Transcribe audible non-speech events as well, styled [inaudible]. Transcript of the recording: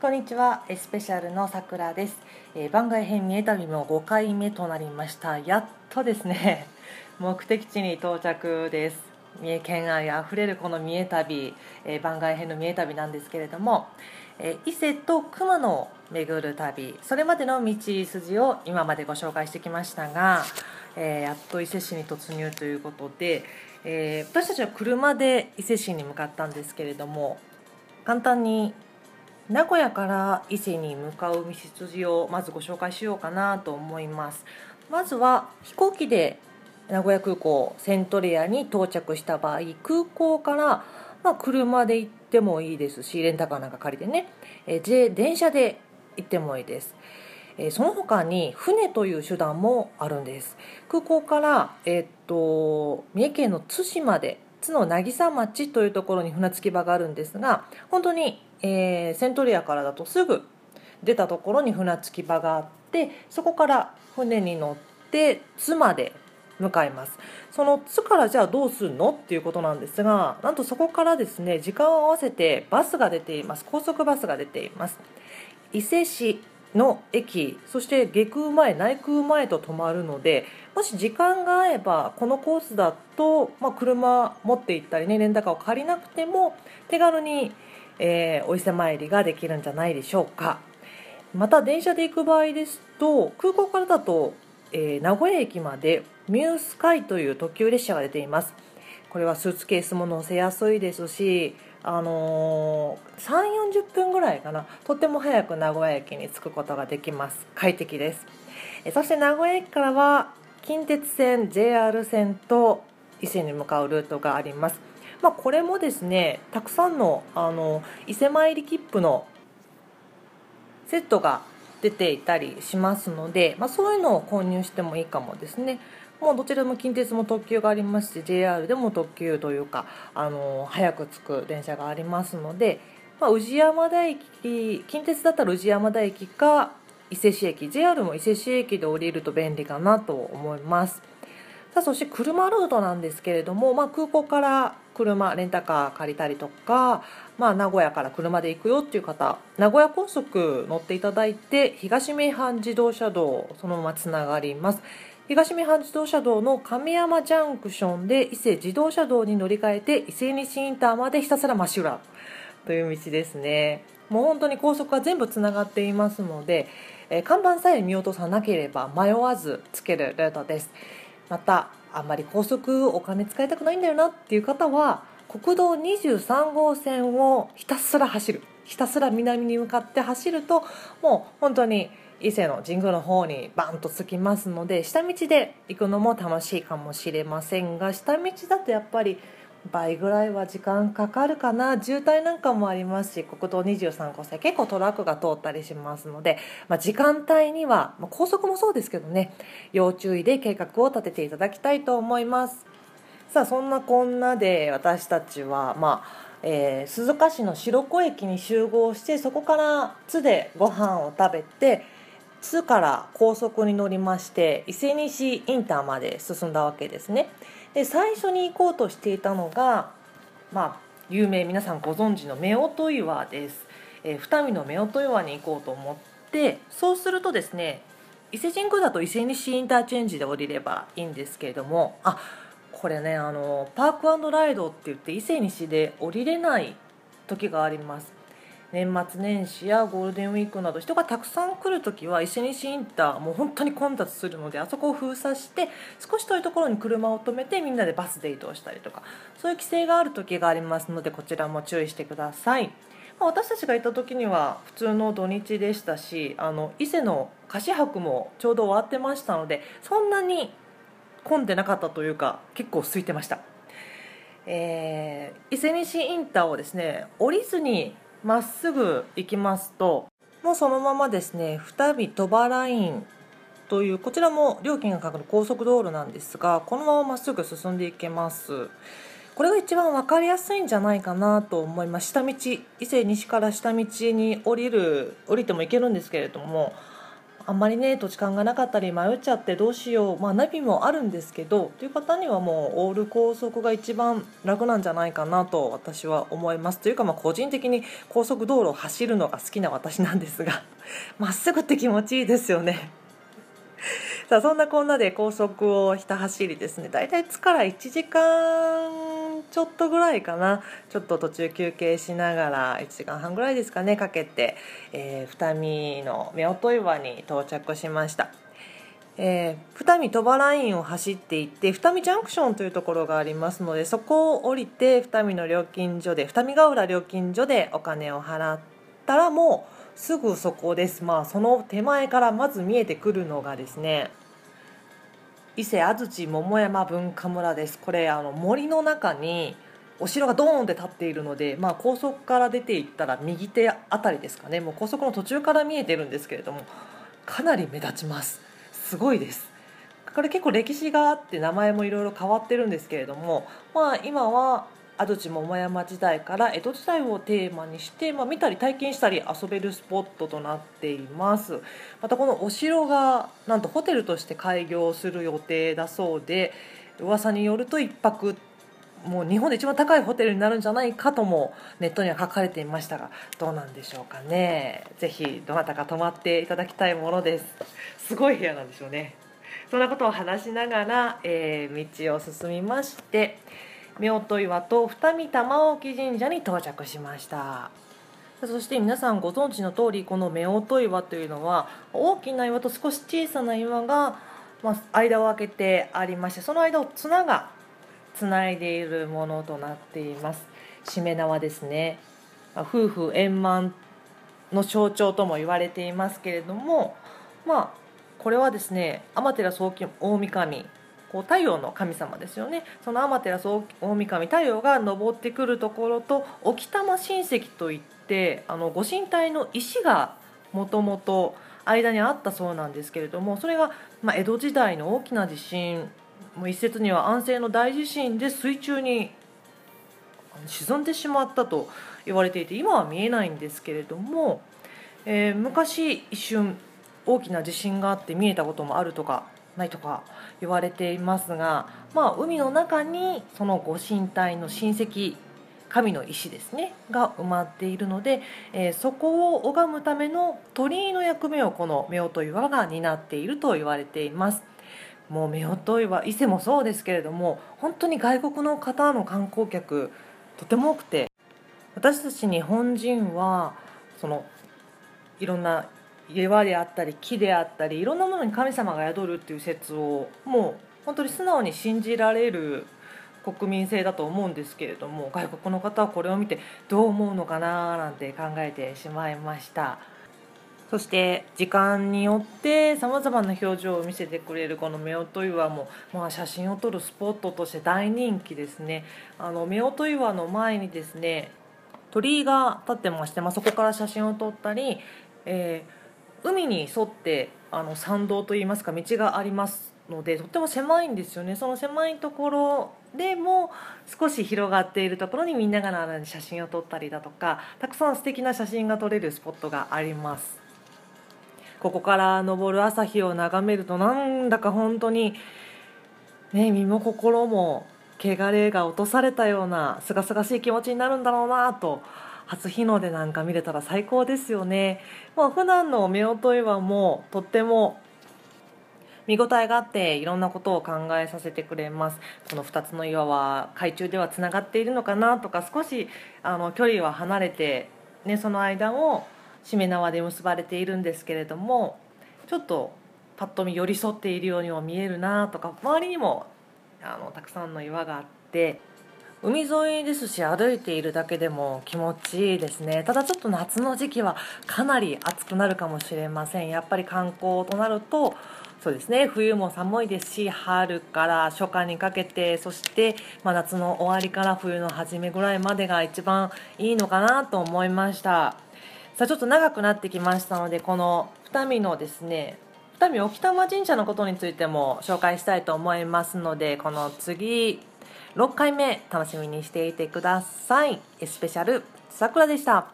こんにちは、スペシャルのさくらです、えー、番外編三重旅も5回目となりました。やっとですね。[laughs] 目的地に到着です。三重県愛あふれるこの三重旅、えー、番外編の三重旅なんですけれども、えー、伊勢と熊野を巡る旅。それまでの道筋を今までご紹介してきましたが、えやっと伊勢市に突入ということで、え私たちは車で伊勢市に向かったんですけれども簡単に名古屋から伊勢に向かう道筋をまずご紹介しようかなと思います。まずは飛行機で名古屋空港セントレアに到着した場合空港から、ま、車で行ってもいいですしレンタカーなんか借りてね、えー、電車で行ってもいいです、え、その他に船という手段もあるんです。空港から、え、っと三重県の津市まで津の渚町というところに船着き場があるんですが本当にえー、セントリアからだとすぐ出たところに船着き場があってそこから船に乗って津まで向かいます。その津からじゃあどうするのっていうことなんですがなんとそこからですね時間を合わせてバスが出ています。高速バスが出ています。伊勢市の駅そして下空前内空前と止まるのでもし時間が合えばこのコースだと、まあ、車持って行ったりねレンタカーを借りなくても手軽にえー、お伊勢参りができるんじゃないでしょうか。また電車で行く場合ですと空港からだと、えー、名古屋駅までミュースカイという特急列車が出ています。これはスーツケースも乗せやすいですしあのー、3 4 0分ぐらいかな。とても早く名古屋駅に着くことができます。快適です。えそして名古屋駅からは近鉄線 JR 線と伊勢に向かうルートがあります。まあ、これもですねたくさんのあの伊勢参り切符のセットが出ていたりしますので、まあ、そういうのを購入してもいいかもですね。もうどちらも近鉄も特急がありますし JR でも特急というかあの早く着く電車がありますので、まあ、宇治山田駅近鉄だったら宇治山田駅か伊勢市駅 JR も伊勢市駅で降りると便利かなと思います。さあそして車ルートなんですけれども、まあ、空港から車レンタカー借りたりとか、まあ、名古屋から車で行くよっていう方名古屋高速乗っていただいて東名阪自動車道そのままつながります東三半自動車道の亀山ジャンクションで伊勢自動車道に乗り換えて伊勢西インターまでひたすら真っ白という道ですね。もう本当に高速は全部つながっていますので、え看板さえ見落とさなければ迷わずつけるルートです。またあんまり高速お金使いたくないんだよなっていう方は国道23号線をひたすら走る。ひたすら南に向かって走るともう本当に伊勢の神宮の方にバンと着きますので下道で行くのも楽しいかもしれませんが下道だとやっぱり倍ぐらいは時間かかるかな。渋滞なんかもありますし国道23号線結構トラックが通ったりしますので、まあ、時間帯には、まあ、高速もそうですけどね要注意で計画を立てていただきたいと思います。さあそんなこんなで私たちはまあえー、鈴鹿市の白子駅に集合してそこから津でご飯を食べて津から高速に乗りまして伊勢西インターまで進んだわけですね。で最初に行こうとしていたのが、まあ、有名皆さんご存知の夫婦岩です、えー、二見の夫婦岩に行こうと思ってそうするとですね伊勢神宮だと伊勢西インターチェンジで降りればいいんですけれどもあこれねあのパークライドって言って伊勢西で降りれない時があります年末年始やゴールデンウィークなど人がたくさん来るときは伊勢西インターもう本当に混雑するのであそこを封鎖して少し遠いところに車を止めてみんなでバスで移動したりとかそういう規制がある時がありますのでこちらも注意してください。ま私たちがいた時には普通の土日でしたしあの伊勢の菓子博もちょうど終わってましたのでそんなに混んでなかったというか結構空いてました。えー、伊勢西インターをですね降りずにまっすぐ行きますともうそのままですね二見鳥羽ラインというこちらも料金がかかる高速道路なんですがこのまままっすぐ進んでいけますこれが一番分かりやすいんじゃないかなと思います下道伊勢西から下道に降りる降りても行けるんですけれどもあんまりね土地勘がなかったり迷っちゃってどうしよう。まあナビもあるんですけどという方にはもうオール高速が一番楽なんじゃないかなと私は思います。というかまあ個人的に高速道路を走るのが好きな私なんですが [laughs] まっすぐって気持ちいいですよね。[laughs] さあそんなこんなで高速をひた走りですね。だいたい津から1時間ちょっとぐらいかなちょっと途中休憩しながら1時間半ぐらいですかねかけて、えー、二見の夫婦岩に到着しました。えー、二見鳥羽ラインを走っていって二見ジャンクションというところがありますのでそこを降りて二見の料金所で二見ヶ浦料金所でお金を払ったらもうすぐそこですまあその手前からまず見えてくるのがですね伊勢安土桃山文化村です。これあの森の中にお城がドーンって立っているので、まあ、高速から出ていったら右手あたりですかね。もう高速の途中から見えてるんですけれどもかなり目立ちます。すごいです。これ結構歴史があって名前もいろいろ変わってるんですけれども、まあ、今は安土桃山時代から江戸時代をテーマにして、まあ、見たり体験したり遊べるスポットとなっています。またこのお城がなんとホテルとして開業する予定だそうで噂によると1泊もう日本で一番高いホテルになるんじゃないかともネットには書かれていましたがどうなんでしょうかね。ぜひどなたか泊まっていただきたいものです。すごい部屋なんでしょうね。そんなことを話しながら、えー、道を進みまして夫婦岩と二見玉置神社に到着しました。そして皆さんご存知の通りこの夫婦岩というのは大きな岩と少し小さな岩が、まあ、間を空けてありましてその間を綱がつないでいるものとなっています。しめ縄ですね。夫婦円満の象徴とも言われていますけれどもまあこれはですね天照大神こう太陽の神様ですよね。その天照大神太陽が昇ってくるところと沖玉親戚といってあのご神体の石がもともと間にあったそうなんですけれどもそれが、ま、江戸時代の大きな地震もう一説には安政の大地震で水中に沈んでしまったと言われていて今は見えないんですけれども、えー、昔一瞬大きな地震があって見えたこともあるとかないとか言われていますが、まあ、海の中にそのご神体の親戚神の石ですねが埋まっているので、えー、そこを拝むための鳥居の役目をこの夫婦岩が担っていると言われています。もう夫婦岩伊勢もそうですけれども本当に外国の方の観光客とても多くて私たち日本人はそのいろんな岩であったり木であったりいろんなものに神様が宿るっていう説をもう本当に素直に信じられる国民性だと思うんですけれども外国の方はこれを見てどう思うのかななんて考えてしまいました。そして時間によってさまざまな表情を見せてくれるこの夫婦岩も、まあ、写真を撮るスポットとして大人気ですね。あの夫婦岩の前にですね鳥居が立ってまして、まあ、そこから写真を撮ったり、えー海に沿ってあの参道といいますか道がありますのでとっても狭いんですよね。その狭いところでも少し広がっているところにみんなが並んで写真を撮ったりだとかたくさん素敵な写真が撮れるスポットがあります。ここから昇る朝日を眺めるとなんだか本当にね身も心も汚れが落とされたような清々しい気持ちになるんだろうなと初日の出なんか見れたら最高ですよね。まあ、普段の夫婦岩もとっても見応えがあっていろんなことを考えさせてくれますこの2つの岩は海中ではつながっているのかなとか少しあの距離は離れて、ね、その間をしめ縄で結ばれているんですけれどもちょっとパッと見寄り添っているようにも見えるなとか周りにもあのたくさんの岩があって海沿いですし歩いているだけでも気持ちいいですね。ただちょっと夏の時期はかなり暑くなるかもしれません。やっぱり観光となるとそうですね。冬も寒いですし春から初夏にかけてそして、まあ、夏の終わりから冬の初めぐらいまでが一番いいのかなと思いました。さあちょっと長くなってきましたのでこの二見のですね二見沖玉神社のことについても紹介したいと思いますのでこの次6回目楽しみにしていてください。スペシャルさくらでした。